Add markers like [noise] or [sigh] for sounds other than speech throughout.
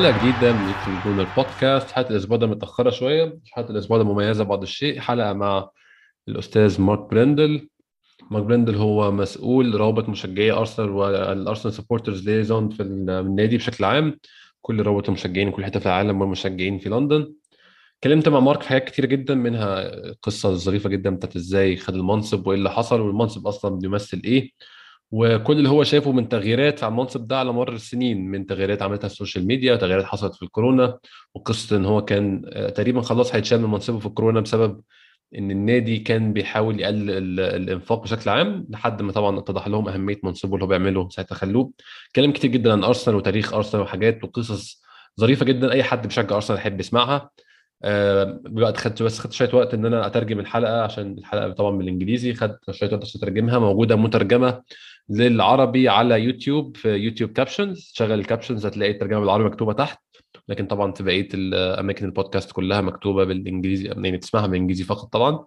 حلقة جديدة من يوتيوب جونر بودكاست. حلقة الأسبوع ده متأخرة شوية. حلقة الأسبوع ده مميزة بعض الشيء. حلقة مع الأستاذ مارك بريندل مارك بريندل هو مسؤول روابط مشجعي أرسنال والأرسنال سبورترز ليزون في النادي بشكل عام. كل روابط المشجعين كل حتة في العالم والمشجعين في لندن. اتكلمت مع مارك في حاجات كتيرة جدا منها قصة ظريفة جدا بتاعت إزاي خد المنصب وإيه اللي حصل والمنصب أصلا بيمثل إيه. وكل اللي هو شايفه من تغييرات على المنصب ده على مر السنين من تغييرات عملتها السوشيال ميديا وتغييرات حصلت في الكورونا وقصة إن هو كان تقريبا خلاص هيتشال من منصبه في الكورونا بسبب إن النادي كان بيحاول يقلل الإنفاق بشكل عام لحد ما طبعا اتضح لهم أهمية منصبه اللي هو بيعمله ساعتها خلوه. كلام كتير جدا عن ارسنال وتاريخ ارسنال وحاجات وقصص ظريفة جدا أي حد بيشجع ارسنال يحب يسمعها. أه بقى خدت بس خدت شوية وقت إن أنا أترجم الحلقة عشان الحلقة طبعا بالإنجليزي. خدت شوية وقت عشان أترجمها موجودة مترجمة للعربي على يوتيوب في يوتيوب كابشنز شغل الكابشنز هتلاقي الترجمة بالعربي مكتوبة تحت لكن طبعا في بقية الاماكن البودكاست كلها مكتوبة بالإنجليزي يعني تسمعها بالإنجليزي فقط طبعا.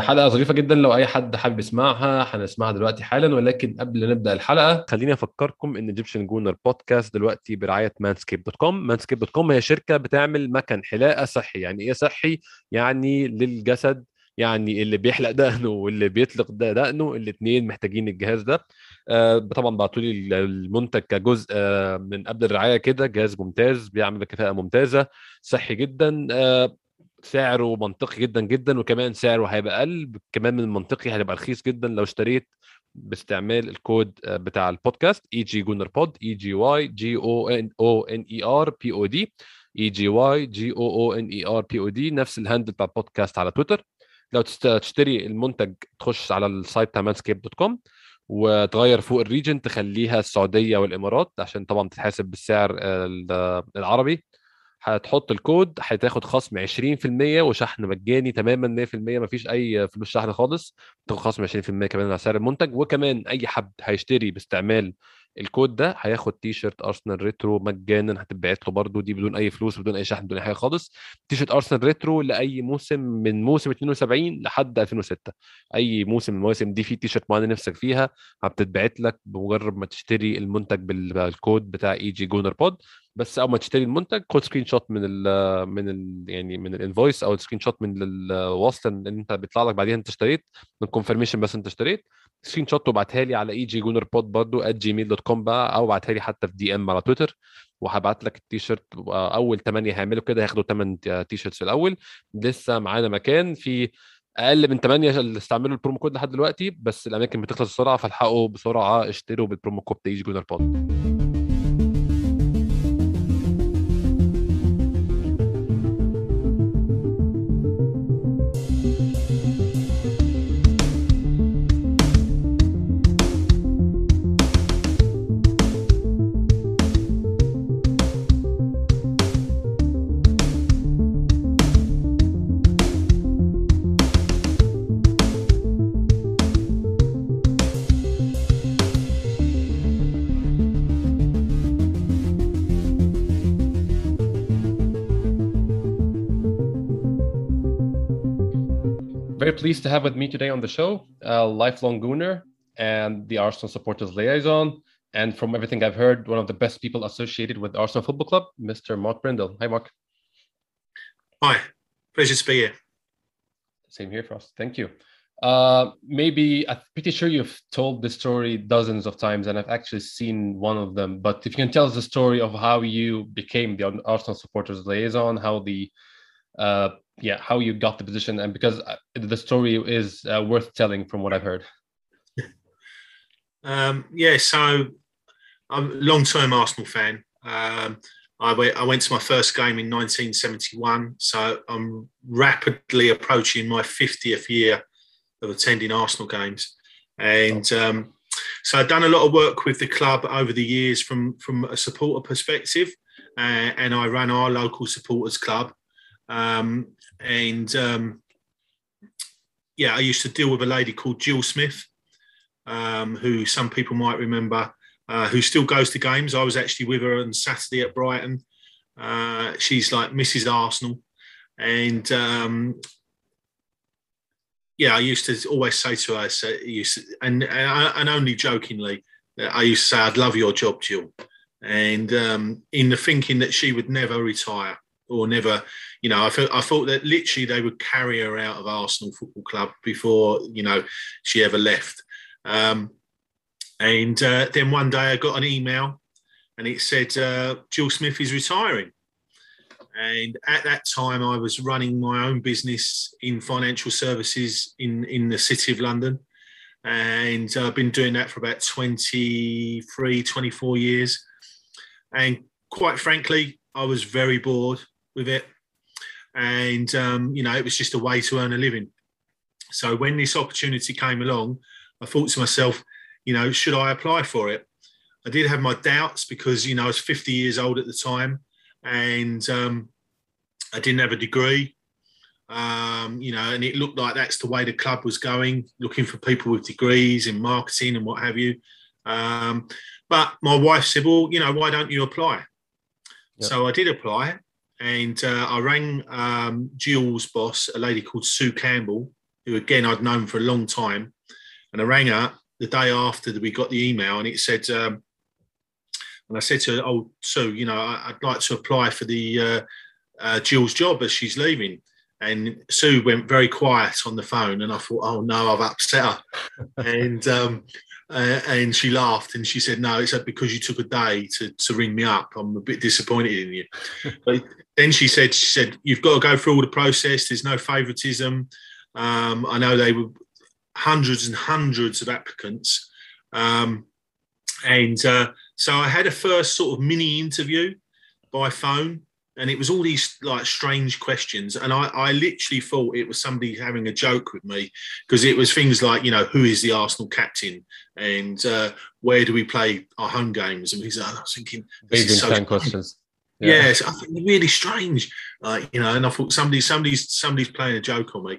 حلقة ظريفة جدا لو أي حد حابب يسمعها هنسمعها دلوقتي حالا ولكن قبل نبدأ الحلقة خليني أفكركم إن ايجيبشن جونر بودكاست دلوقتي برعاية مانسكيب دوت كوم مانسكيب دوت كوم هي شركة بتعمل مكن حلاقة صحي. يعني إيه صحي؟ يعني للجسد يعني اللي بيحلق دقنه واللي بيطلق دقنه الاثنين محتاجين الجهاز ده. آه طبعا بعتوا لي المنتج كجزء آه من قبل الرعاية كده جهاز ممتاز بيعمل بكفاءه ممتازة صحي جدا. آه سعره منطقي جدا جدا وكمان سعره هيبقى أقل كمان من المنطقي هيبقى رخيص جدا لو اشتريت باستعمال الكود بتاع البودكاست اي جي جونر بود اي جي واي جي أو ان أو ان اي ار بي أو دي اي جي واي جي أو أو ان اي ار بي أو دي نفس الهاندل بتاع البودكاست على تويتر. لو تشتري المنتج تخش على السايت بتاع مانسكيب دوت كوم وتغير فوق الريجن تخليها السعودية والإمارات عشان طبعا تتحاسب بالسعر العربي. هتحط الكود هتاخد خصم 20% وشحن مجاني تماما 100% مفيش أي فلوس شحن خالص. تاخد خصم 20% كمان على سعر المنتج. وكمان أي حد هيشتري باستعمال الكود ده هياخد تي شيرت أرسنال ريترو مجانا هتتبعت له برده دي بدون أي فلوس بدون أي شحن بدون أي حاجة خالص. تي شيرت أرسنال ريترو لأي موسم من موسم 72 لحد 2006 أي موسم من المواسم دي في تي شيرت معينة نفسك فيها هتتبعت لك بمجرد ما تشتري المنتج بالكود بتاع اي جي جونر بود بس أول ما تشتري المنتج خد سكرين شوت من ال من ال يعني من الانفويس أو سكرين شوت من الوصل إن أنت بيطلع لك بعديها أنت اشتريت من كونفirmation بس أنت اشتريت. سكرين شوت وابعتها لي على اي جي جونر بود برضه جيميل دوت كوم بقى أو ابعتها لي حتى في دي ام على تويتر وهبعت لك التيشيرت أول 8 هيعملوا كده هياخدوا 8 تيشيرتس في الأول. لسه معانا مكان في أقل من 8 اللي استعملوا البرومو كود لحد دلوقتي بس الأماكن بتخلص بسرعة فالحقوا بسرعة اشتروا بالبرومو كود بتاع ايجي جونر بود Very pleased to have with me today on the show a lifelong Gooner and the Arsenal supporters liaison. And from everything I've heard, one of the best people associated with Arsenal Football Club, Mr. Mark Brindle. Hi, Mark. Hi, pleasure to be here. Same here for us. Thank you. Uh, maybe I'm pretty sure you've told this story dozens of times, and I've actually seen one of them. But if you can tell us the story of how you became the Arsenal supporters liaison, how the uh, yeah, how you got the position, and because the story is uh, worth telling from what I've heard. [laughs] Um, yeah, so I'm a long-term Arsenal fan. Um, I went, I went to my first game in 1971, so I'm rapidly approaching my 50th year of attending Arsenal games, and um, so I've done a lot of work with the club over the years from from a supporter perspective, uh, and I ran our local supporters club. Um, and um, yeah, I used to deal with a lady called Jill Smith, um, who some people might remember, uh, who still goes to games. I was actually with her on Saturday at Brighton. Uh, she's like Mrs. Arsenal, and um, yeah, I used to always say to her, so, and and only jokingly, I used to say, I'd love your job, Jill. And um, in the thinking that she would never retire or never, you know, I, felt, I thought that literally they would carry her out of Arsenal Football Club before, you know, she ever left. Um, and uh, then one day I got an email and it said, uh, Jill Smith is retiring. And at that time, I was running my own business in financial services in, in the City of London. And I've been doing that for about 23, 24 years. And quite frankly, I was very bored with it. And, um, you know, it was just a way to earn a living. So when this opportunity came along, I thought to myself, you know, should I apply for it? I did have my doubts because, you know, I was 50 years old at the time and um, I didn't have a degree. Um, you know, and it looked like that's the way the club was going, looking for people with degrees in marketing and what have you. Um, but my wife said, "Well, you know, why don't you apply?" Yep. So I did apply, and uh, I rang um, Jill's boss, a lady called Sue Campbell, who again I'd known for a long time, and I rang her the day after that we got the email, and it said, um, and I said to her, "Oh, Sue, you know, I'd like to apply for the uh, uh, Jill's job as she's leaving." And Sue went very quiet on the phone, and I thought, "Oh no, I've upset her." [laughs] and um, uh, and she laughed and she said, "No, it's because you took a day to, to ring me up. I'm a bit disappointed in you." [laughs] but then she said, "She said you've got to go through all the process. There's no favouritism. Um, I know they were hundreds and hundreds of applicants, um, and uh, so I had a first sort of mini interview by phone and it was all these like strange questions. And I, I literally thought it was somebody having a joke with me because it was things like you know who is the arsenal captain? And uh, where do we play our home games? And, and i was thinking these so questions. Yeah. yes i think they're really strange like you know and i thought somebody somebody's somebody's playing a joke on me.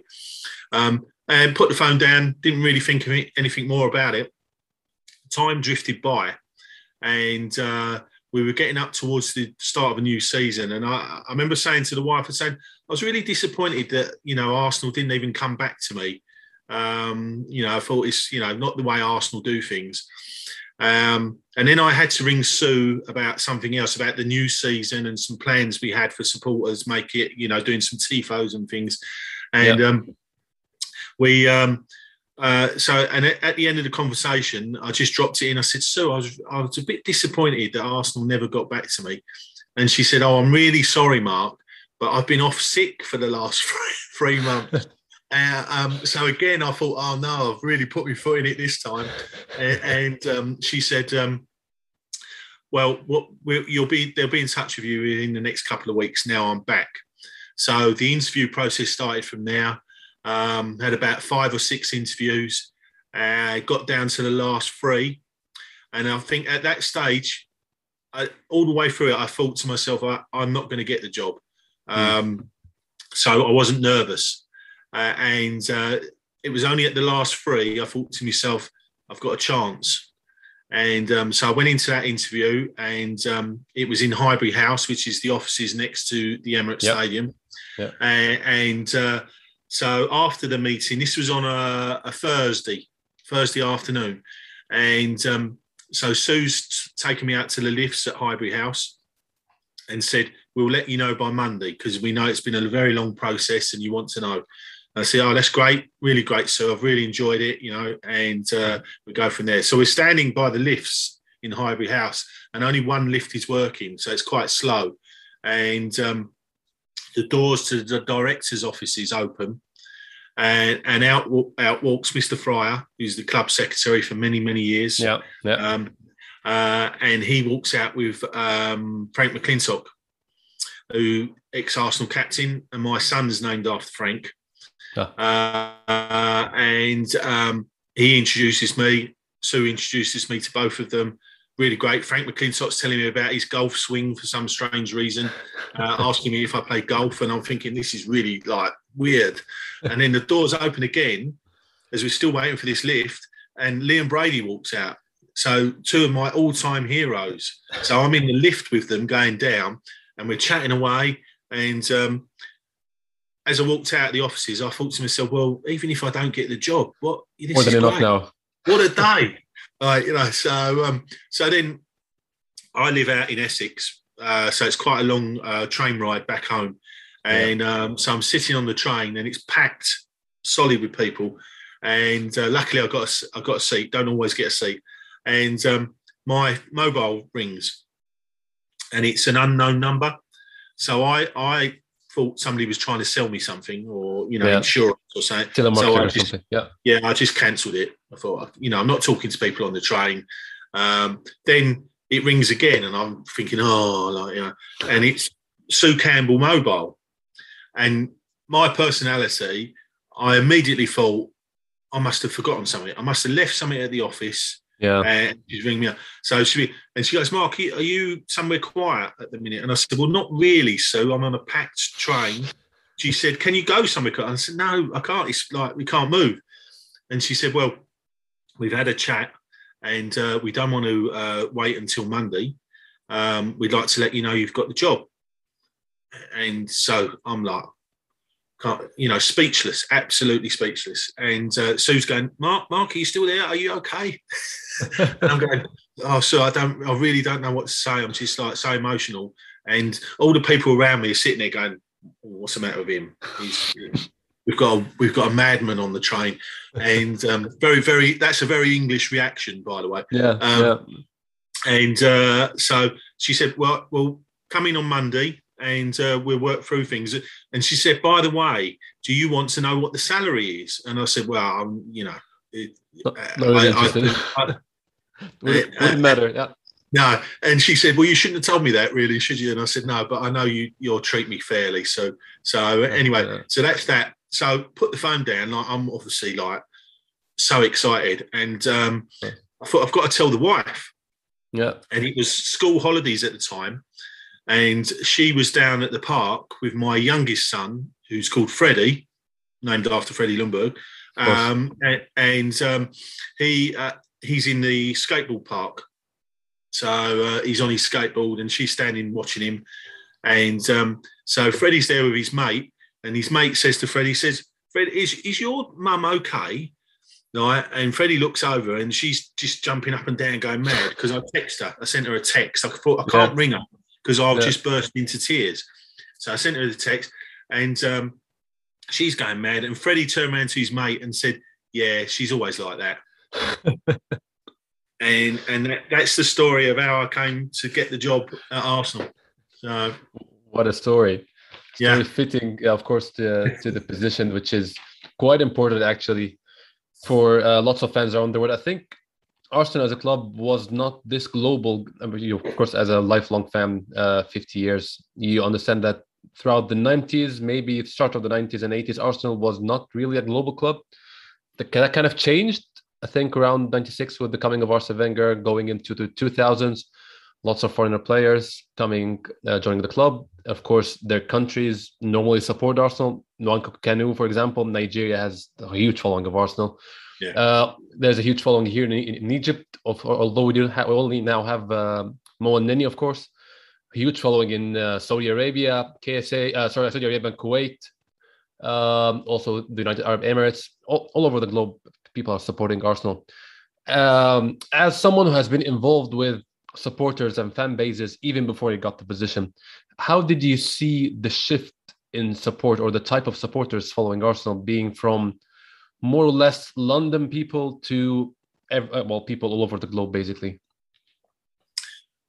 Um, and put the phone down didn't really think of it, anything more about it. Time drifted by. And uh, we were getting up towards the start of a new season, and I, I remember saying to the wife, "I saying I was really disappointed that you know Arsenal didn't even come back to me. Um, you know, I thought it's you know not the way Arsenal do things." Um, and then I had to ring Sue about something else, about the new season and some plans we had for supporters, make it you know doing some tifos and things, and yep. um, we. Um, uh, so, and at, the end of the conversation, I just dropped it in. I said, "Sue, I was, I was a bit disappointed that Arsenal never got back to me." And she said, "Oh, I'm really sorry, Mark, but I've been off sick for the last [laughs] three, months." [laughs] Uh, um, so again, I thought, "Oh no, I've really put my foot in it this time." and, and um, she said, um, "Well, what we'll, you'll be they'll be in touch with you in the next couple of weeks. Now I'm back." So the interview process started from there. Um, had about five or six interviews. Uh, got down to the last three, and I think at that stage, I, all the way through it, I thought to myself, I, am not going to get the job. Hmm. Um, mm. So I wasn't nervous, uh, and uh, it was only at the last three I thought to myself, I've got a chance. And um, so I went into that interview, and um, it was in Highbury House, which is the offices next to the Emirates yep. Stadium. Yep. Uh, and uh, so after the meeting, this was on a, a Thursday, Thursday afternoon, and um, so Sue's taken me out to the lifts at Highbury House and said, "We'll let you know by Monday because we know it's been a very long process and you want to know." And I said, "Oh, that's great, really great, Sue. I've really enjoyed it, you know." And uh, we go from there. So we're standing by the lifts in Highbury House, and only one lift is working, so it's quite slow. And um, the doors to the director's offices open, and, and out out walks Mr. Friar, who's the club secretary for many many years. Yeah, yeah. Um, uh, and he walks out with um, Frank McLintock, who ex Arsenal captain, and my son's named after Frank. Uh, and um, he introduces me. Sue introduces me to both of them really great. Frank McLintock's telling me about his golf swing for some strange reason, uh, [laughs] asking me if I play golf, and I'm thinking this is really like weird. And then the doors open again as we're still waiting for this lift, and Liam Brady walks out. So two of my all-time heroes. So I'm in the lift with them going down, and we're chatting away. And um, as I walked out of the offices, I thought to myself, well, even if I don't get the job, what this More than enough now. What a day! Like, you know, so um, so then I live out in Essex, uh, so it's quite a long uh, train ride back home, and um, so I'm sitting on the train and it's packed solid with people, and uh, luckily I got a, I got a seat. Don't always get a seat, and um, my mobile rings, and it's an unknown number. So I I thought somebody was trying to sell me something or you know Yeah. insurance or something. Telemarketer So I just-. Yeah. yeah, I just cancelled it. I thought, you know, I'm not talking to people on the train. Um, then it rings again, and I'm thinking, oh, like, you know, and it's Sue Campbell Mobile. And my personality, I immediately thought, I must have forgotten something. I must have left something at the office. Yeah. And she's ringing me up. So she and she goes, Mark, are you somewhere quiet at the minute? And I said, Well, not really, Sue. I'm on a packed train. She said, Can you go somewhere? quiet?" I said, No, I can't. It's like we can't move. And she said, Well, we've had a chat and uh, we don't want to uh, wait until Monday. Um, we'd like to let you know you've got the job. And so I'm like, you know, speechless, absolutely speechless. And uh, Sue's going, Mark, Mark, are you still there? Are you okay? [laughs] And I'm going, oh, so I don't, I really don't know what to say. I'm just like so emotional. And all the people around me are sitting there going, what's the matter with him? He's, we've got a, we've got a madman on the train, and um, very, very. That's a very English reaction, by the way. yeah. Um, yeah. And uh, so she said, well, we'll come in on Monday and uh, we'll work through things. And she said, by the way, do you want to know what the salary is? And I said, well, I'm, you know, it, Not, uh, not I- I- I- [laughs] wouldn't, wouldn't matter. Yeah. no. And she said, well, you shouldn't have told me that, really, should you? And I said, no, but I know you you'll treat me fairly. So so anyway, Yeah. so that's that. So put the phone down. Like I'm obviously like so excited, and um, Yeah. I thought I've got to tell the wife. Yeah. and it was school holidays at the time. And she was down at the park with my youngest son, who's called Freddie, named after Freddie Ljungberg. Um, and and um, he uh, he's in the skateboard park. So uh, he's on his skateboard and she's standing watching him. And um, so Freddie's there with his mate, and his mate says to Freddie, he says, Fred, is, is your mum okay? Right. And Freddie looks over and she's just jumping up and down, going mad because I text her. I sent her a text. I thought I can't Yeah. ring her because I'll Yeah. just burst into tears. So I sent her the text and um, she's going mad. And Freddie turned around to his mate and said, Yeah, she's always like that. [laughs] and and that, that's the story of how I came to get the job at Arsenal. So What a story. Yeah. Story fitting, of course, to, to the position, which is quite important actually for uh, lots of fans around the world. I think Arsenal as a club was not this global. I mean, you, of course, as a lifelong fan, uh, 50 years, you understand that throughout the 90s, maybe the start of the 90s and 80s, Arsenal was not really a global club. The, that kind of changed, I think, around 96 with the coming of Arsene Wenger, going into the 2000s. Lots of foreigner players coming, uh, joining the club. Of course, their countries normally support Arsenal. Nwankwo Kanu, for example, Nigeria has a huge following of Arsenal. Yeah. Uh, there's a huge following here in, in Egypt, of, although we do have, we only now have uh, Mo Elneny, of course. A huge following in uh, Saudi Arabia, KSA, uh, sorry, Saudi Arabia and Kuwait. Um, also, the United Arab Emirates. All, all over the globe, people are supporting Arsenal. Um, as someone who has been involved with supporters and fan bases even before you got the position, how did you see the shift in support or the type of supporters following Arsenal being from more or less London people to ev- uh, well people all over the globe basically?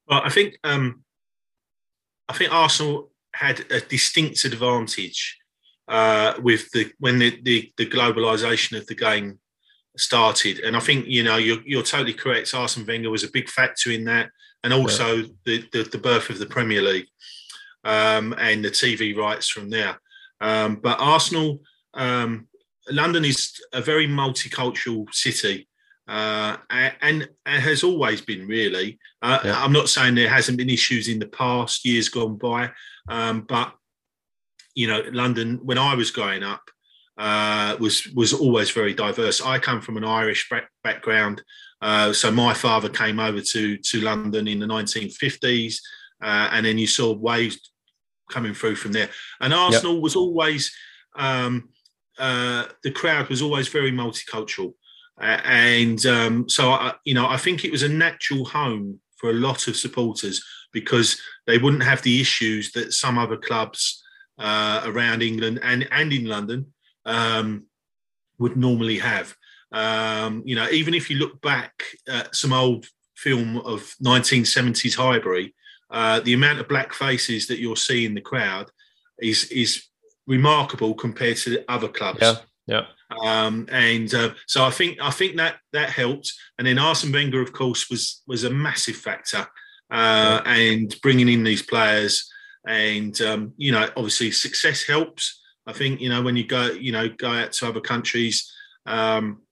Well, I think um, I think Arsenal had a distinct advantage uh, with the when the, the the globalization of the game started, and I think you know you're you're totally correct. Arsene Wenger was a big factor in that, and also the, the the birth of the Premier League um, and the TV rights from there. Um, but Arsenal, um, London is a very multicultural city. Uh, and, and has always been really. Uh, Yeah. I'm not saying there hasn't been issues in the past years gone by, um, but you know, London when I was growing up uh, was was always very diverse. I come from an Irish background, uh, so my father came over to to London in the 1950s, uh, and then you saw waves coming through from there. And Arsenal was always um, uh, the crowd was always very multicultural. and um, so I, you know, I think it was a natural home for a lot of supporters because they wouldn't have the issues that some other clubs uh, around England and and in London um, would normally have. Um, you know, even if you look back at some old film of 1970s Highbury, uh, the amount of black faces that you'll see in the crowd is is remarkable compared to other clubs. Yeah, yeah. Um, and uh, so I think I think that that helped. And then Arsene Wenger, of course, was was a massive factor. Uh, yeah. And bringing in these players, and um, you know, obviously success helps. I think you know when you go, you know, go out to other countries, um,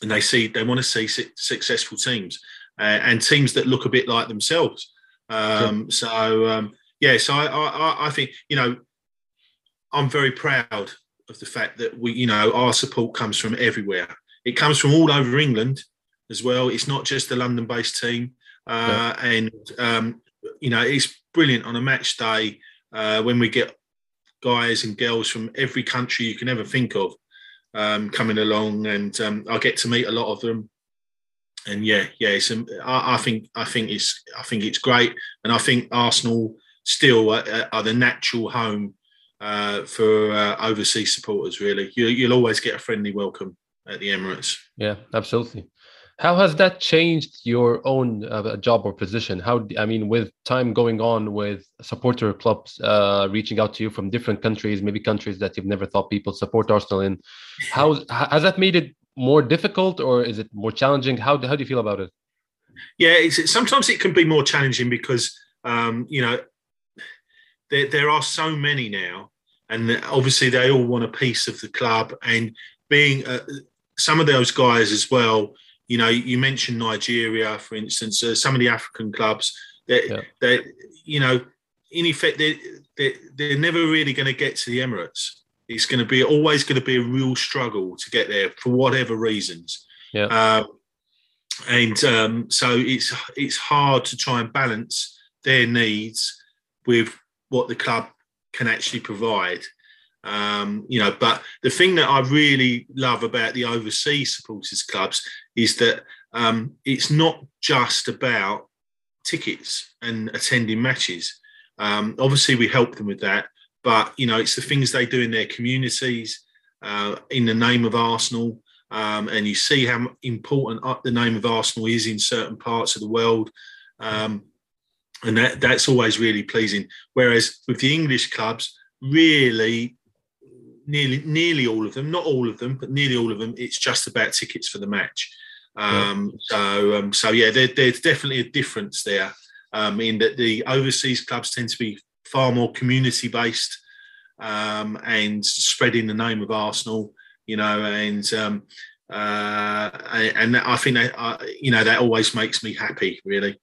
and they see they want to see successful teams uh, and teams that look a bit like themselves. Um. So um, yeah, so I, I, I think you know I'm very proud of the fact that we, you know, our support comes from everywhere. It comes from all over England as well. It's not just the London-based team, uh, yeah. and um, you know, it's brilliant on a match day uh, when we get guys and girls from every country you can ever think of um, coming along, and um, I get to meet a lot of them. And yeah, yeah, it's, um, I, I, think I think it's I think it's great, and I think Arsenal still are, are the natural home uh, for uh, overseas supporters. Really, you, will always get a friendly welcome at the Emirates. Yeah, absolutely. How has that changed your own uh, job or position? How I mean, with time going on, with supporter clubs uh, reaching out to you from different countries, maybe countries that you've never thought people support Arsenal in, how has that made it more difficult, or is it more challenging? How how do you feel about it? Yeah, sometimes it can be more challenging because um, you know there there are so many now and obviously they all want a piece of the club. And being uh, some of those guys as well, you know, you mentioned Nigeria, for instance, uh, some of the African clubs that yeah. that you know, in effect, they they they're never really going to get to the Emirates. It's going to be always going to be a real struggle to get there for whatever reasons. Yeah. Uh, and um, so it's it's hard to try and balance their needs with what the club can actually provide. Um, you know, but the thing that I really love about the overseas supporters clubs is that um, it's not just about tickets and attending matches. Um, obviously, we help them with that, but you know, it's the things they do in their communities uh, in the name of Arsenal. Um, and you see how important the name of Arsenal is in certain parts of the world. Um, and that that's always really pleasing. Whereas with the English clubs, really, nearly nearly all of them, not all of them, but nearly all of them, it's just about tickets for the match. Um. So um, so yeah, there, there's definitely a difference there um, in that the overseas clubs tend to be far more community based um, and spreading the name of Arsenal, you know, and um, uh, and I think that uh, you know that always makes me happy, really.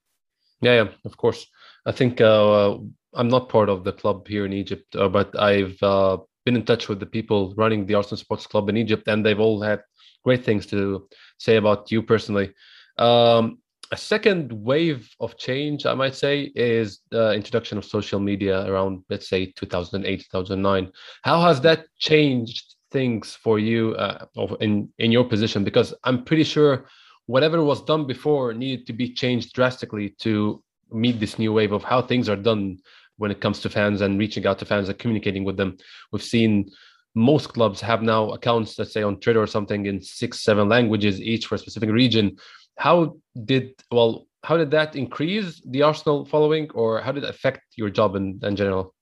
Yeah, yeah, of course. I think uh, I'm not part of the club here in Egypt, uh, but I've uh, been in touch with the people running the Arsenal Sports Club in Egypt, and they've all had great things to say about you personally. Um, a second wave of change, I might say, is the introduction of social media around, let's say, 2008, 2009. How has that changed things for you uh, in in your position? Because I'm pretty sure whatever was done before needed to be changed drastically to meet this new wave of how things are done when it comes to fans and reaching out to fans and communicating with them. We've seen most clubs have now accounts, let's say on Twitter or something, in six, seven languages each for a specific region. How did well? How did that increase the Arsenal following, or how did it affect your job in, in general?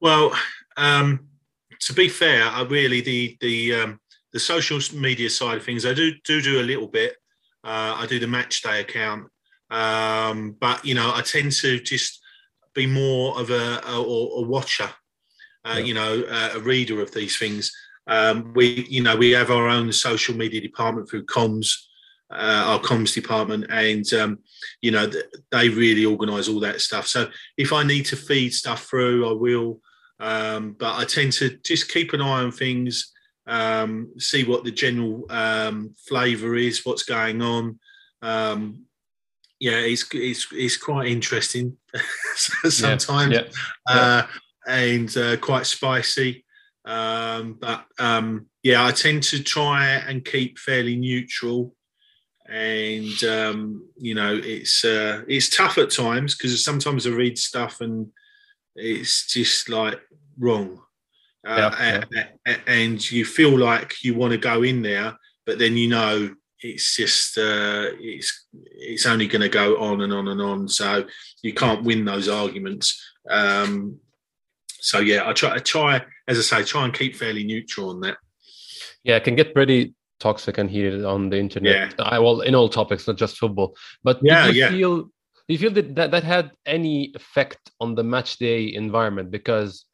Well, um, to be fair, I really the the um, the social media side of things, I do do do a little bit. Uh, I do the match day account, um, but you know, I tend to just be more of a, a, a watcher. Uh, yeah. You know, uh, a reader of these things. Um, we, you know, we have our own social media department through comms, uh, our comms department, and um, you know, they really organise all that stuff. So if I need to feed stuff through, I will. Um, but I tend to just keep an eye on things um, see what the general um, flavour is, what's going on. Um, yeah, it's, it's it's quite interesting [laughs] sometimes, yeah, yeah, uh, and uh, quite spicy. Um, but um, yeah, I tend to try and keep fairly neutral. And um, you know, it's uh, it's tough at times because sometimes I read stuff and it's just like wrong, uh, yeah, yeah. and you feel like you want to go in there, but then you know it's just uh, it's it's only going to go on and on and on. So you can't win those arguments. Um, so yeah, I try I try as I say try and keep fairly neutral on that. Yeah, it can get pretty toxic and heated on the internet. Yeah. I well in all topics, not just football. But yeah, you yeah. feel do you feel that, that that had any effect on the match day environment? Because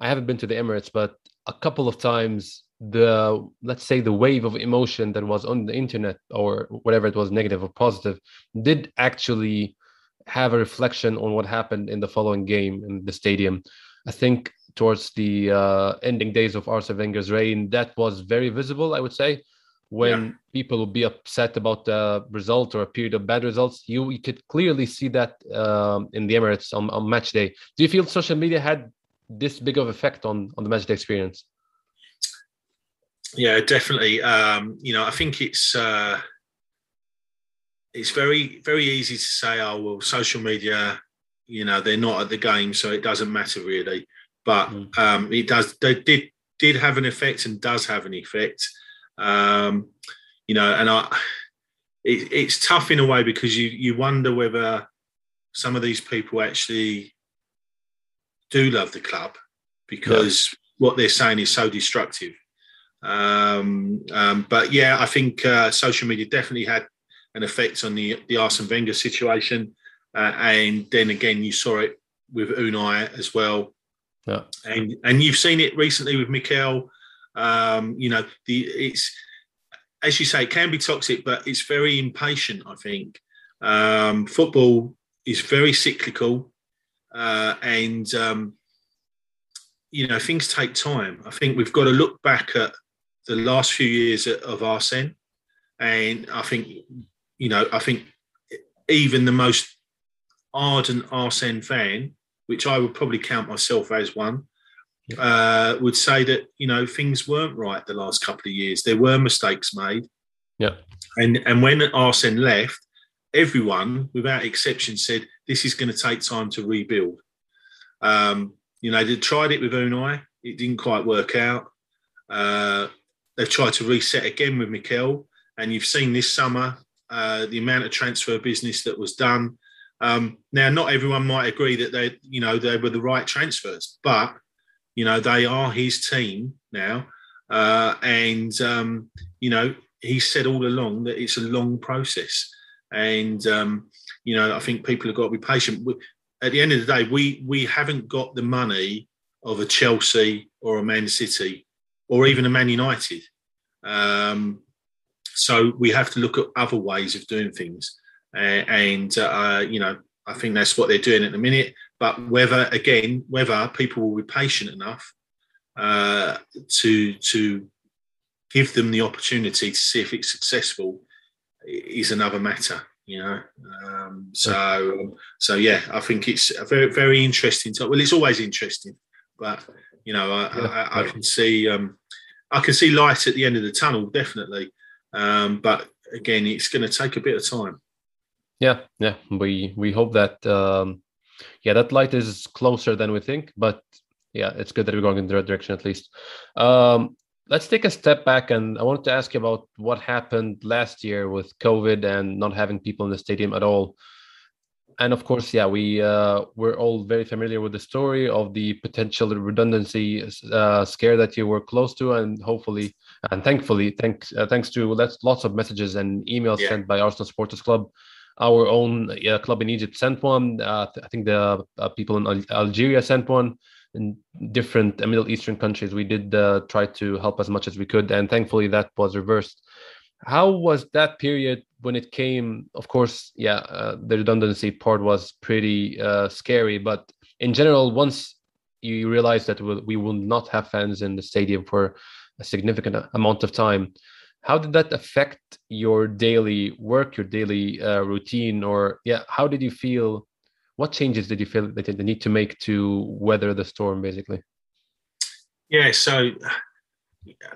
I haven't been to the Emirates, but a couple of times the let's say the wave of emotion that was on the internet or whatever it was negative or positive did actually have a reflection on what happened in the following game in the stadium. I think towards the uh, ending days of arsene wenger's reign that was very visible i would say. When yeah. people would be upset about the result or a period of bad results you, you could clearly see that um, in the emirates on, on match day. Do you feel social media had this big of effect on on the magic experience yeah, definitely. Um, you know, I think it's uh, it's very very easy to say, oh well, social media, you know, they're not at the game, so it doesn't matter really. But mm. um, it does. They did did have an effect and does have an effect. Um, you know, and I, it, it's tough in a way because you you wonder whether some of these people actually do love the club because yeah. what they're saying is so destructive. Um, um, but yeah, I think uh, social media definitely had an effect on the the Arsene Wenger situation, uh, and then again you saw it with Unai as well. Yeah. And and you've seen it recently with Mikel. Um, you know, the it's as you say, it can be toxic, but it's very impatient. I think um, football is very cyclical, uh, and um, you know things take time. I think we've got to look back at the last few years of Arsene, and I think you know I think even the most ardent Arsene fan, which I would probably count myself as one, yeah. uh, would say that you know things weren't right the last couple of years. There were mistakes made. Yeah, and and when Arsene left, everyone without exception said this is going to take time to rebuild. Um, you know, they tried it with Unai, it didn't quite work out. Uh, they've tried to reset again with Mikel, and you've seen this summer uh, the amount of transfer business that was done. Um, now, not everyone might agree that they, you know, they were the right transfers, but you know they are his team now, uh, and um, you know he said all along that it's a long process, and um, you know I think people have got to be patient. At the end of the day, we we haven't got the money of a Chelsea or a Man City or even a Man United. Um, so we have to look at other ways of doing things, uh, and uh, you know I think that's what they're doing at the minute. But whether again whether people will be patient enough uh, to to give them the opportunity to see if it's successful is another matter you know um, so so yeah i think it's a very very interesting well it's always interesting but you know, I, yeah. I, I can see um, I can see light at the end of the tunnel, definitely. Um, but again, it's going to take a bit of time. Yeah, yeah. We we hope that um, yeah that light is closer than we think, but yeah, it's good that we're going in the right direction at least. Um, let's take a step back, and I wanted to ask you about what happened last year with COVID and not having people in the stadium at all and of course, yeah, we uh, we're all very familiar with the story of the potential redundancy uh, scare that you were close to, and hopefully and thankfully, thanks uh, thanks to lots lots of messages and emails yeah. sent by Arsenal Supporters Club, our own uh, club in Egypt sent one. Uh, I think the uh, people in Al- Algeria sent one. In different Middle Eastern countries, we did try to help as much as we could, and thankfully that was reversed. How was that period when it came? Of course yeah uh, the redundancy part was pretty uh, scary but in general once you realize that we will not have fans in the stadium for a significant amount of time how did that affect your daily work your daily uh, routine or yeah how did you feel what changes did you feel that you need to make to weather the storm basically yeah so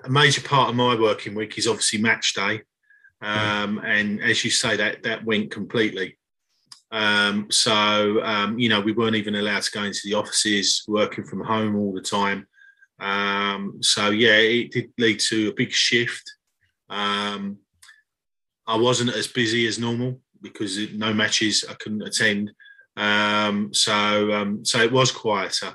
a major part of my working week is obviously match day, um, and as you say, that that went completely. Um, so um, you know, we weren't even allowed to go into the offices, working from home all the time. Um, so yeah, it did lead to a big shift. Um, I wasn't as busy as normal because no matches I couldn't attend. Um, so um, so it was quieter.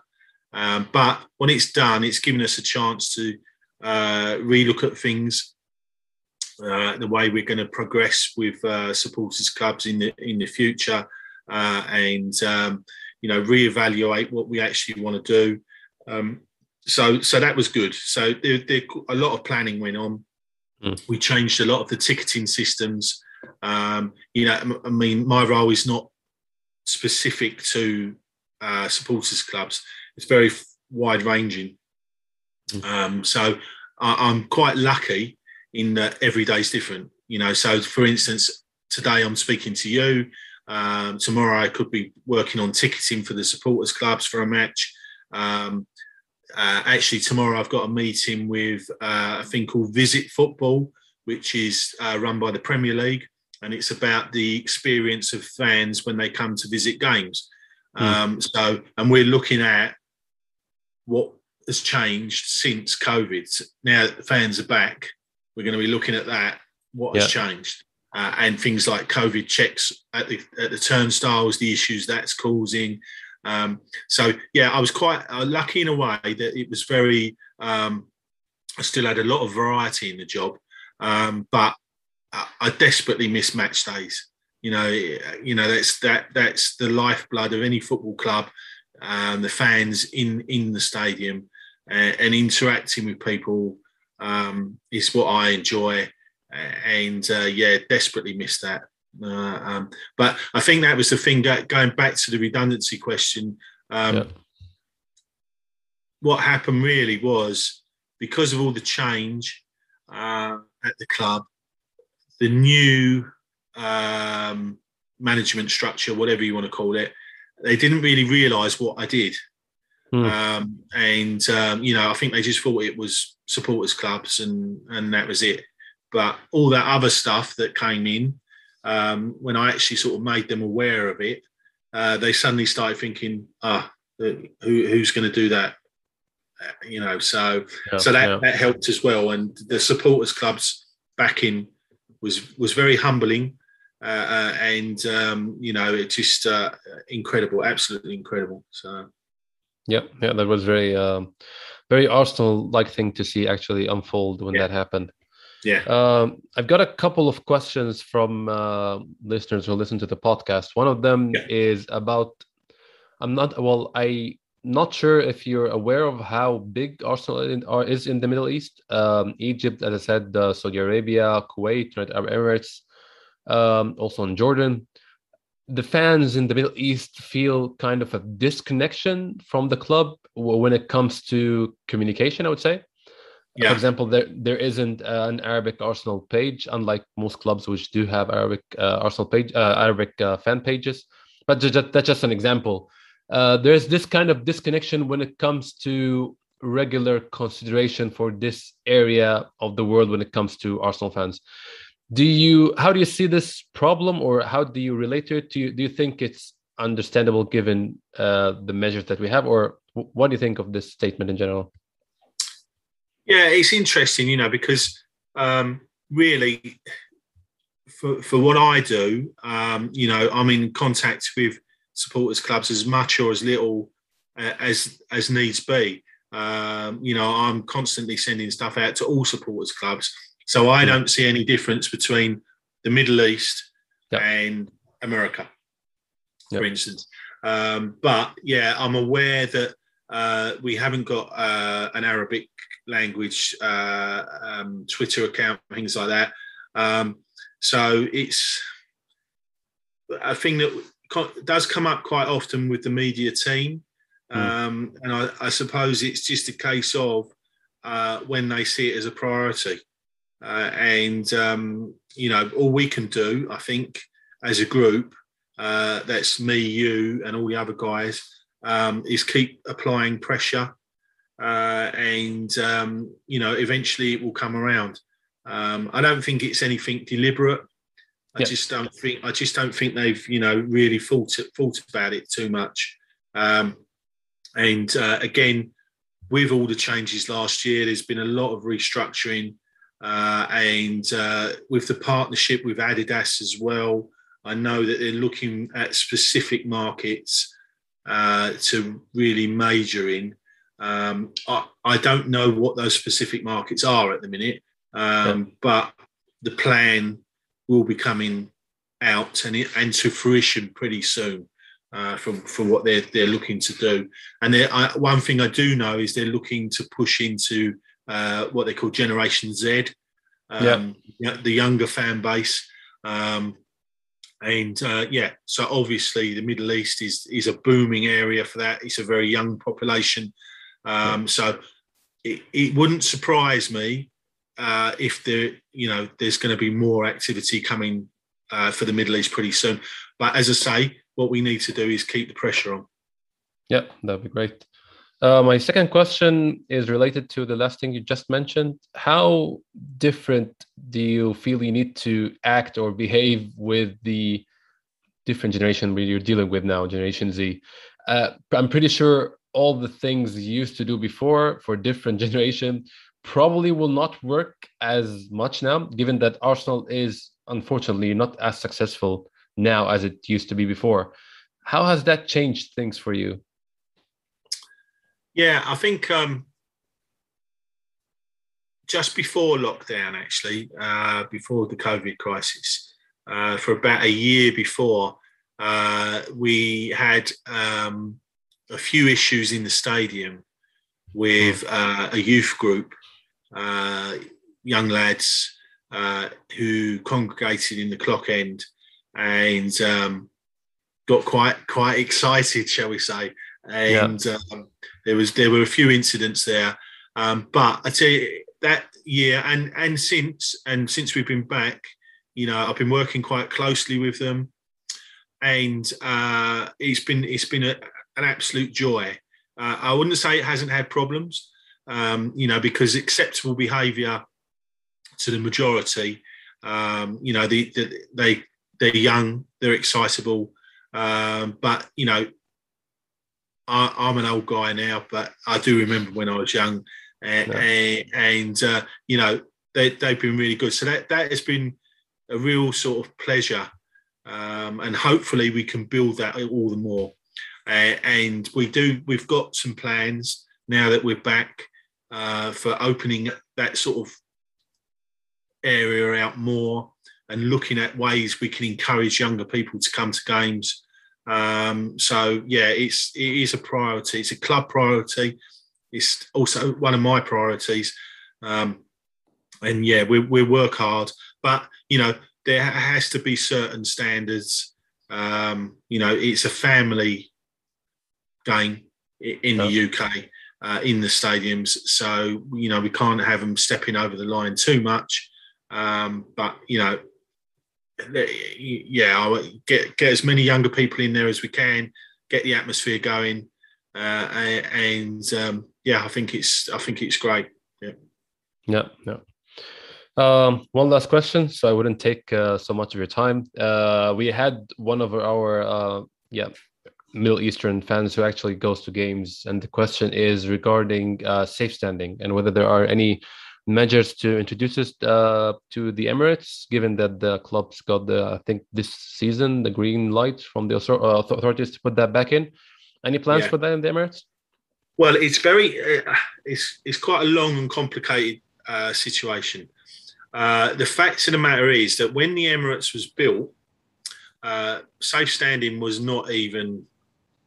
Um, but when it's done, it's given us a chance to uh, relook at things, uh, the way we're going to progress with uh, supporters clubs in the in the future, uh, and um, you know reevaluate what we actually want to do. Um, so so that was good. So there, there, a lot of planning went on. Mm. We changed a lot of the ticketing systems. Um, you know, I mean, my role is not specific to uh, supporters clubs. It's very wide ranging. Mm. Um, so I, am quite lucky in that every day is different. You know, so for instance, today I'm speaking to you. Um, tomorrow I could be working on ticketing for the supporters clubs for a match. Um, uh, actually, tomorrow I've got a meeting with uh, a thing called Visit Football, which is uh, run by the Premier League, and it's about the experience of fans when they come to visit games. Mm. Um, so, and we're looking at what has changed since COVID. Now that fans are back, we're going to be looking at that. What has yeah. changed? Uh, and things like COVID checks at the at the turnstiles, the issues that's causing. Um, so yeah, I was quite uh, lucky in a way that it was very. Um, I still had a lot of variety in the job, um, but I, I desperately miss match days. You know, you know that's that that's the lifeblood of any football club. Um, the fans in in the stadium and, and interacting with people um, is what I enjoy. And uh, yeah, desperately miss that. Uh, um, but I think that was the thing going back to the redundancy question. Um, yeah. What happened really was because of all the change uh, at the club, the new um, management structure, whatever you want to call it, they didn't really realise what I did. Mm. Um, and um, you know, I think they just thought it was supporters clubs, and and that was it. But all that other stuff that came in, um, when I actually sort of made them aware of it, uh, they suddenly started thinking, ah, who, who's going to do that? Uh, you know, so yeah, so that, yeah. that helped as well. And the supporters clubs backing was was very humbling, uh, uh, and um, you know, it just uh, incredible, absolutely incredible. So. Yeah, yeah, that was very, um, very Arsenal-like thing to see actually unfold when yeah. that happened. Yeah. Um, I've got a couple of questions from uh, listeners who listen to the podcast. One of them yeah. is about. I'm not well. I not sure if you're aware of how big Arsenal is in the Middle East. Um, Egypt, as I said, uh, Saudi Arabia, Kuwait, United Arab Emirates, um, also in Jordan the fans in the Middle East feel kind of a disconnection from the club when it comes to communication. I would say, yeah. for example, there there isn't uh, an Arabic Arsenal page, unlike most clubs which do have Arabic uh, Arsenal page, uh, Arabic uh, fan pages. But just, that's just an example. Uh, there's this kind of disconnection when it comes to regular consideration for this area of the world when it comes to Arsenal fans. Do you how do you see this problem or how do you relate to it? Do you, do you think it's understandable given uh, the measures that we have or what do you think of this statement in general? Yeah it's interesting you know because um, really for, for what i do um, you know i'm in contact with supporters clubs as much or as little uh, as as needs be um, you know i'm constantly sending stuff out to all supporters clubs so I don't see any difference between the Middle East yep. and America, yep. for instance. Um, but yeah, I'm aware that uh, we haven't got uh, an Arabic language uh, um, Twitter account, things like that. Um, so it's a thing that does come up quite often with the media team. Mm. and I, I, suppose it's just a case of uh, when they see it as a priority. Uh, and, um, you know, all we can do, I think, as a group, uh, that's me, you, and all the other guys, um, is keep applying pressure uh, and um, you know, eventually it will come around. Um, I don't think it's anything deliberate. I Yeah. just don't think. I just don't think they've you know really thought thought about it too much. Um, and uh, again, with all the changes last year, there's been a lot of restructuring, uh, and uh, with the partnership with Adidas as well. I know that they're looking at specific markets uh, to really major in. Um, I, I don't know what those specific markets are at the minute, um, but the plan will be coming out and, and to fruition pretty soon uh, from from what they're they're looking to do. And I, one thing I do know is they're looking to push into uh, what they call Generation Z, um, yeah, the younger fan base. Um, and uh, yeah, so obviously the Middle East is is a booming area for that. It's a very young population, um, so it, it wouldn't surprise me uh, if there, you know, there's going to be more activity coming uh, for the Middle East pretty soon. But as I say, what we need to do is keep the pressure on. Yeah, that'd be great. Uh, my second question is related to the last thing you just mentioned. How different do you feel you need to act or behave with the different generation you're dealing with now, Generation Z? Uh, I'm pretty sure all the things you used to do before for different [laughs] generation probably will not work as much now, given that Arsenal is unfortunately not as successful now as it used to be before. How has that changed things for you? Yeah, I think um, just before lockdown, actually, uh, before the COVID crisis, uh, for about a year before, uh, we had um, a few issues in the stadium with uh, a youth group, uh, young lads uh, who congregated in the clock end and um, got quite quite excited, shall we say? And um, there was there were a few incidents there, um, but I tell you that year and and since and since we've been back, you know, I've been working quite closely with them, and uh, it's been it's been a, an absolute joy. Uh, I wouldn't say it hasn't had problems, um, you know, because acceptable behaviour to the majority, um, you know, the, the, they they're young, they're excitable, um, but you know, I, I'm an old guy now, but I do remember when I was young, and, Yeah. and uh, you know, they, they've been really good. So that that has been a real sort of pleasure, um, and hopefully we can build that all the more. Uh, and we do. We've got some plans now that we're back uh, for opening that sort of area out more and looking at ways we can encourage younger people to come to games. Um, so yeah, it's it is a priority. It's a club priority. It's also one of my priorities. Um, and yeah, we we work hard, but you know there has to be certain standards. Um, you know, it's a family game in the UK uh, in the stadiums, so you know we can't have them stepping over the line too much. Um, but you know, yeah, get get as many younger people in there as we can, get the atmosphere going, uh, and um, yeah, I think it's I think it's great. Yeah. Yeah, yeah. Um, one last question, so I wouldn't take uh, so much of your time. Uh, we had one of our uh, yeah Middle Eastern fans who actually goes to games, and the question is regarding uh, safe standing and whether there are any measures to introduce this uh, to the Emirates, given that the clubs got the I think this season the green light from the uh, authorities to put that back in. Any plans Yeah. for that in the Emirates? Well, it's very uh, it's it's quite a long and complicated uh, situation. Uh, the fact of the matter is that when the Emirates was built, uh, safe standing was not even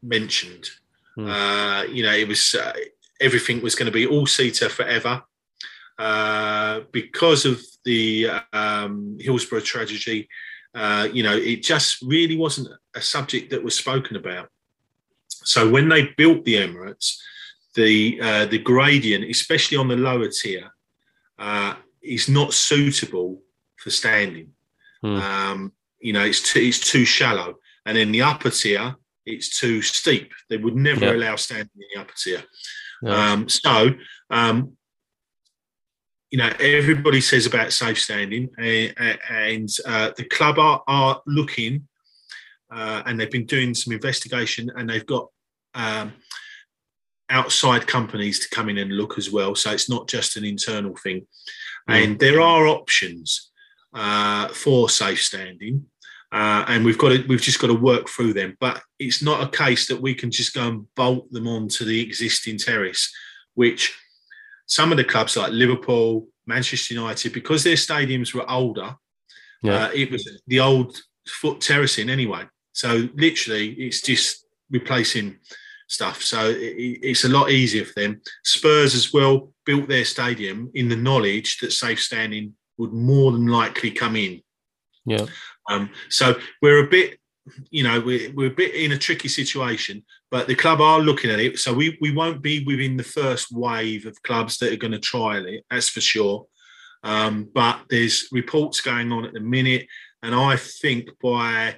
mentioned. Hmm. Uh, you know, it was uh, everything was going to be all seater forever. Uh, because of the um, Hillsborough tragedy, uh, you know, it just really wasn't a subject that was spoken about. So when they built the Emirates, the uh, the gradient, especially on the lower tier, uh, is not suitable for standing. Hmm. Um, you know, it's too, it's too shallow, and in the upper tier, it's too steep. They would never Yeah. allow standing in the upper tier. Um, so, um, you know, everybody says about safe standing, and, and uh, the club are, are looking, uh, and they've been doing some investigation, and they've got um, outside companies to come in and look as well. So it's not just an internal thing, Mm. and there are options uh, for safe standing. Uh, and we've got to, we've just got to work through them. But it's not a case that we can just go and bolt them onto the existing terrace, which some of the clubs like Liverpool, Manchester United, because their stadiums were older, Yeah. uh, it was the old foot terracing anyway. So literally, it's just replacing stuff. So it, it's a lot easier for them. Spurs as well built their stadium in the knowledge that safe standing would more than likely come in. Yeah. Um, so we're a bit, you know, we're, we're a bit in a tricky situation, but the club are looking at it. So we, we won't be within the first wave of clubs that are going to trial it, that's for sure. Um, but there's reports going on at the minute. And I think by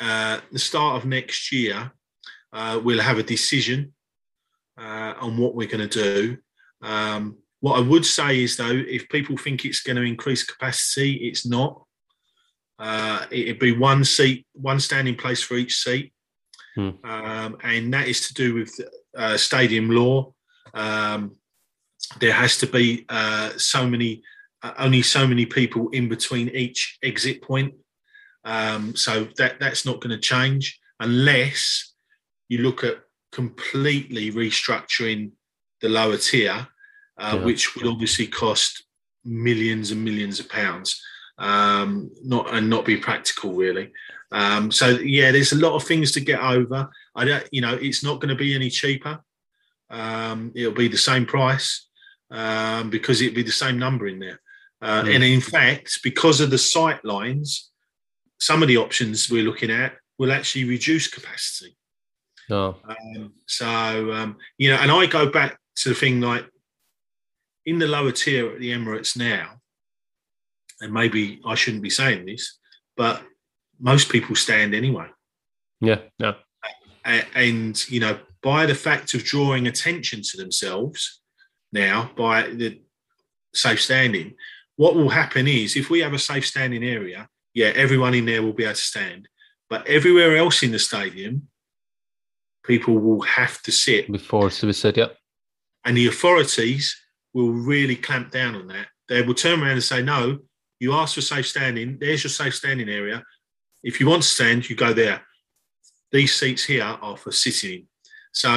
uh, the start of next year, uh, we'll have a decision uh, on what we're going to do. Um, what I would say is, though, if people think it's going to increase capacity, it's not. Uh, it'd be one seat, one standing place for each seat, Hmm. um, and that is to do with uh, stadium law. Um, there has to be uh, so many, uh, only so many people in between each exit point. Um, so that that's not going to change unless you look at completely restructuring the lower tier, uh, Yeah. which would obviously cost millions and millions of pounds, um, not and not be practical really. Um, so yeah, there's a lot of things to get over. I don't, you know, it's not going to be any cheaper. Um, it'll be the same price um, because it'll be the same number in there. Uh, Mm. And in fact, because of the sight lines, some of the options we're looking at will actually reduce capacity. No. Um, so um, you know, and I go back to the thing like in the lower tier at the Emirates now, and maybe I shouldn't be saying this, but most people stand anyway. Yeah. Yeah. And you know, by the fact of drawing attention to themselves now by the safe standing, what will happen is if we have a safe standing area, yeah, everyone in there will be able to stand, but everywhere else in the stadium, people will have to sit Before Civi said, yeah. and the authorities will really clamp down on that. They will turn around and say, "No, you asked for safe standing. There's your safe standing area. If you want to stand, you go there. These seats here are for sitting." So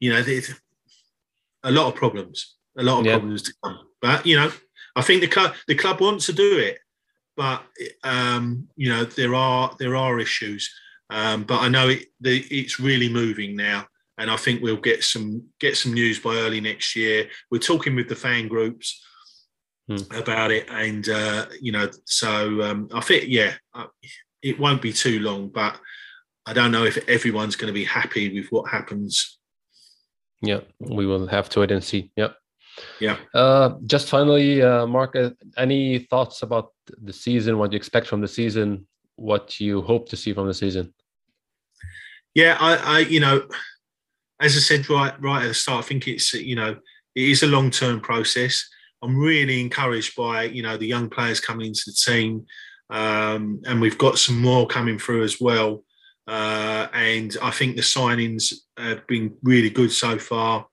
you know, there's a lot of problems, a lot of Yeah. problems to come. But you know, I think the club the club wants to do it, but um, you know, there are there are issues. Um, but I know it, the, it's really moving now and I think we'll get some get some news by early next year. We're talking with the fan groups Hmm. about it, and uh, you know, so um, I think yeah, it won't be too long, but I don't know if everyone's going to be happy with what happens. Yeah. We will have to wait and see. Yeah. Yeah. Uh, just finally, uh, Mark, uh, any thoughts about the season? What you expect from the season? What you hope to see from the season? Yeah, I, I you know, as I said right right at the start, I think it's you know it is a long term process. I'm really encouraged by you know the young players coming into the team, um, and we've got some more coming through as well. Uh, and I think the signings have been really good so far.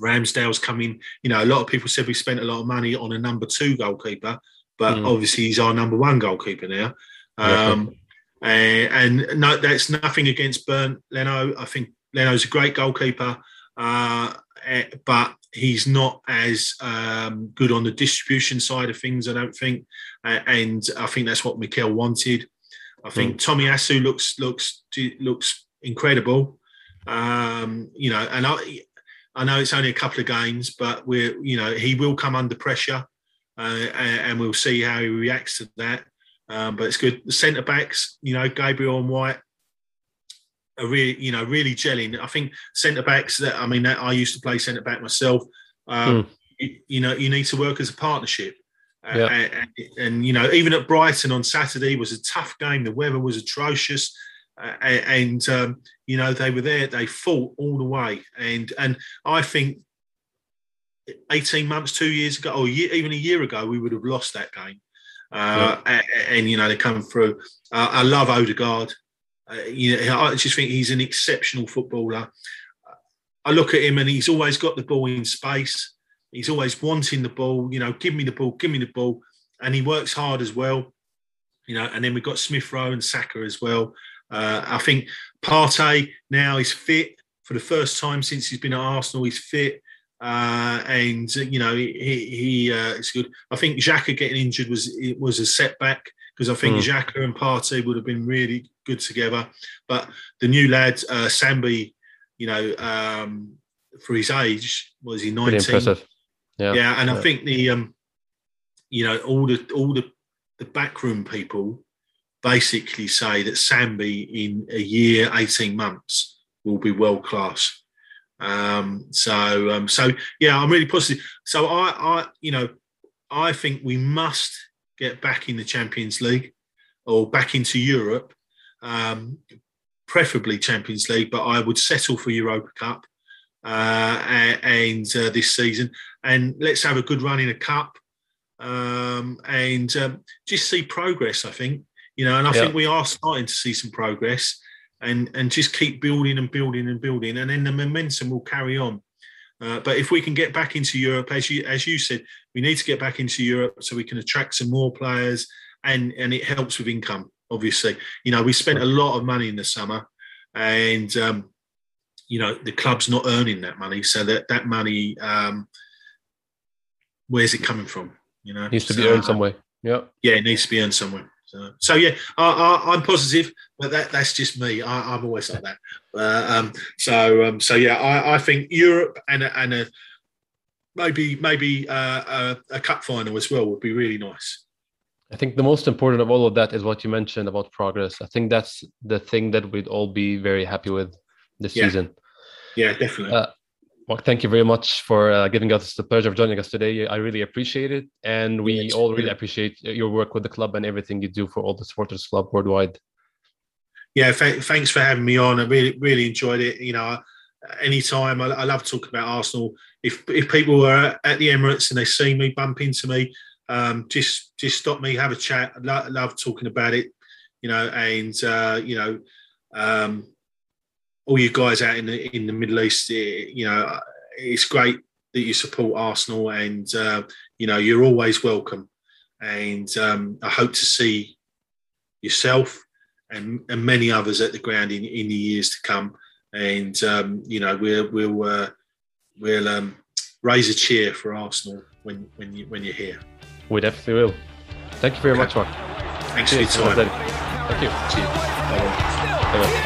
Ramsdale's coming. You know, a lot of people said we spent a lot of money on a number two goalkeeper, but Mm. obviously he's our number one goalkeeper now. Um, and, and no, that's nothing against Bernd Leno. I think Leno's a great goalkeeper, uh, but he's not as um, good on the distribution side of things. I don't think, uh, and I think that's what Mikel wanted. I think Tomiyasu looks looks looks incredible. Um, you know, and I I know it's only a couple of games, but we're you know he will come under pressure, uh, and, and we'll see how he reacts to that. Um, but it's good. The centre backs, you know, Gabriel and White are really, you know, really gelling. I think centre backs that I mean, that I used to play centre back myself. Um, you, you know, you need to work as a partnership. Uh, Yeah. and, and, and, you know, even at Brighton on Saturday was a tough game. The weather was atrocious, uh, and um, you you know, they were there. They fought all the way, and and I think 18 months, two years ago, or year, even a year ago, we would have lost that game. Uh, yeah. and, and, you know they come through. Uh, I love Odegaard. Uh, you know, I just think he's an exceptional footballer. I look at him and he's always got the ball in space. He's always wanting the ball. You know, give me the ball, give me the ball, and he works hard as well. You know, and then we've got Smith Rowe and Saka as well. Uh, I think Partey now is fit for the first time since he's been at Arsenal. He's fit. Uh, and you know he, he uh, it's good. I think Xhaka getting injured was it was a setback because I think mm. Xhaka and Partey would have been really good together. But the new lad uh, Sambi, you know, um, for his age, was he nineteen? Yeah, yeah, and yeah. I think the um, you know all the all the the backroom people basically say that Sambi in a year, eighteen months will be world class. Um, so, um, so yeah, I'm really positive. So I, I, you know, I think we must get back in the Champions League or back into Europe, um, preferably Champions League, but I would settle for Europa Cup uh, and uh, this season, and let's have a good run in a cup um, and um, just see progress. I think you know, and I yeah. think we are starting to see some progress and and just keep building and building and building, and then the momentum will carry on. Uh, but if we can get back into Europe, as you as you said, we need to get back into Europe so we can attract some more players, and and it helps with income. Obviously, you know we spent a lot of money in the summer, and um, you know the club's not earning that money, so that that money, um, where's it coming from? You know, it needs to so, be earned somewhere. Yeah, yeah, it needs to be earned somewhere. So, so yeah, I, am positive, but that, that's just me. I, am always like that. Uh, um, so, um, so yeah, I, I, think Europe and a, and a maybe maybe uh, a, a, cup final as well would be really nice. I think the most important of all of that is what you mentioned about progress. I think that's the thing that we'd all be very happy with this yeah. season. Yeah, definitely. Uh, well, thank you very much for uh, giving us the pleasure of joining us today. I really appreciate it. And we yeah, all really appreciate your work with the club and everything you do for all the supporters club worldwide. Yeah, th- thanks for having me on. I really, really enjoyed it. You know, anytime I, I love talking about Arsenal. If if people are at the Emirates and they see me, bump into me, um, just just stop me, have a chat. I lo- love talking about it. You know, and uh, you know, um, all you guys out in the in the Middle East, eh, you know, it's great that you support Arsenal, and uh, you know you're always welcome. And um, I hope to see yourself and, and, many others at the ground in, in the years to come. And um, you know we'll we'll uh, we'll um, raise a cheer for Arsenal when when you when you're here. We definitely will. Thank you very okay. much, Mark. Thanks Cheers. for your time. Thank you. Cheers. Bye-bye. Bye-bye.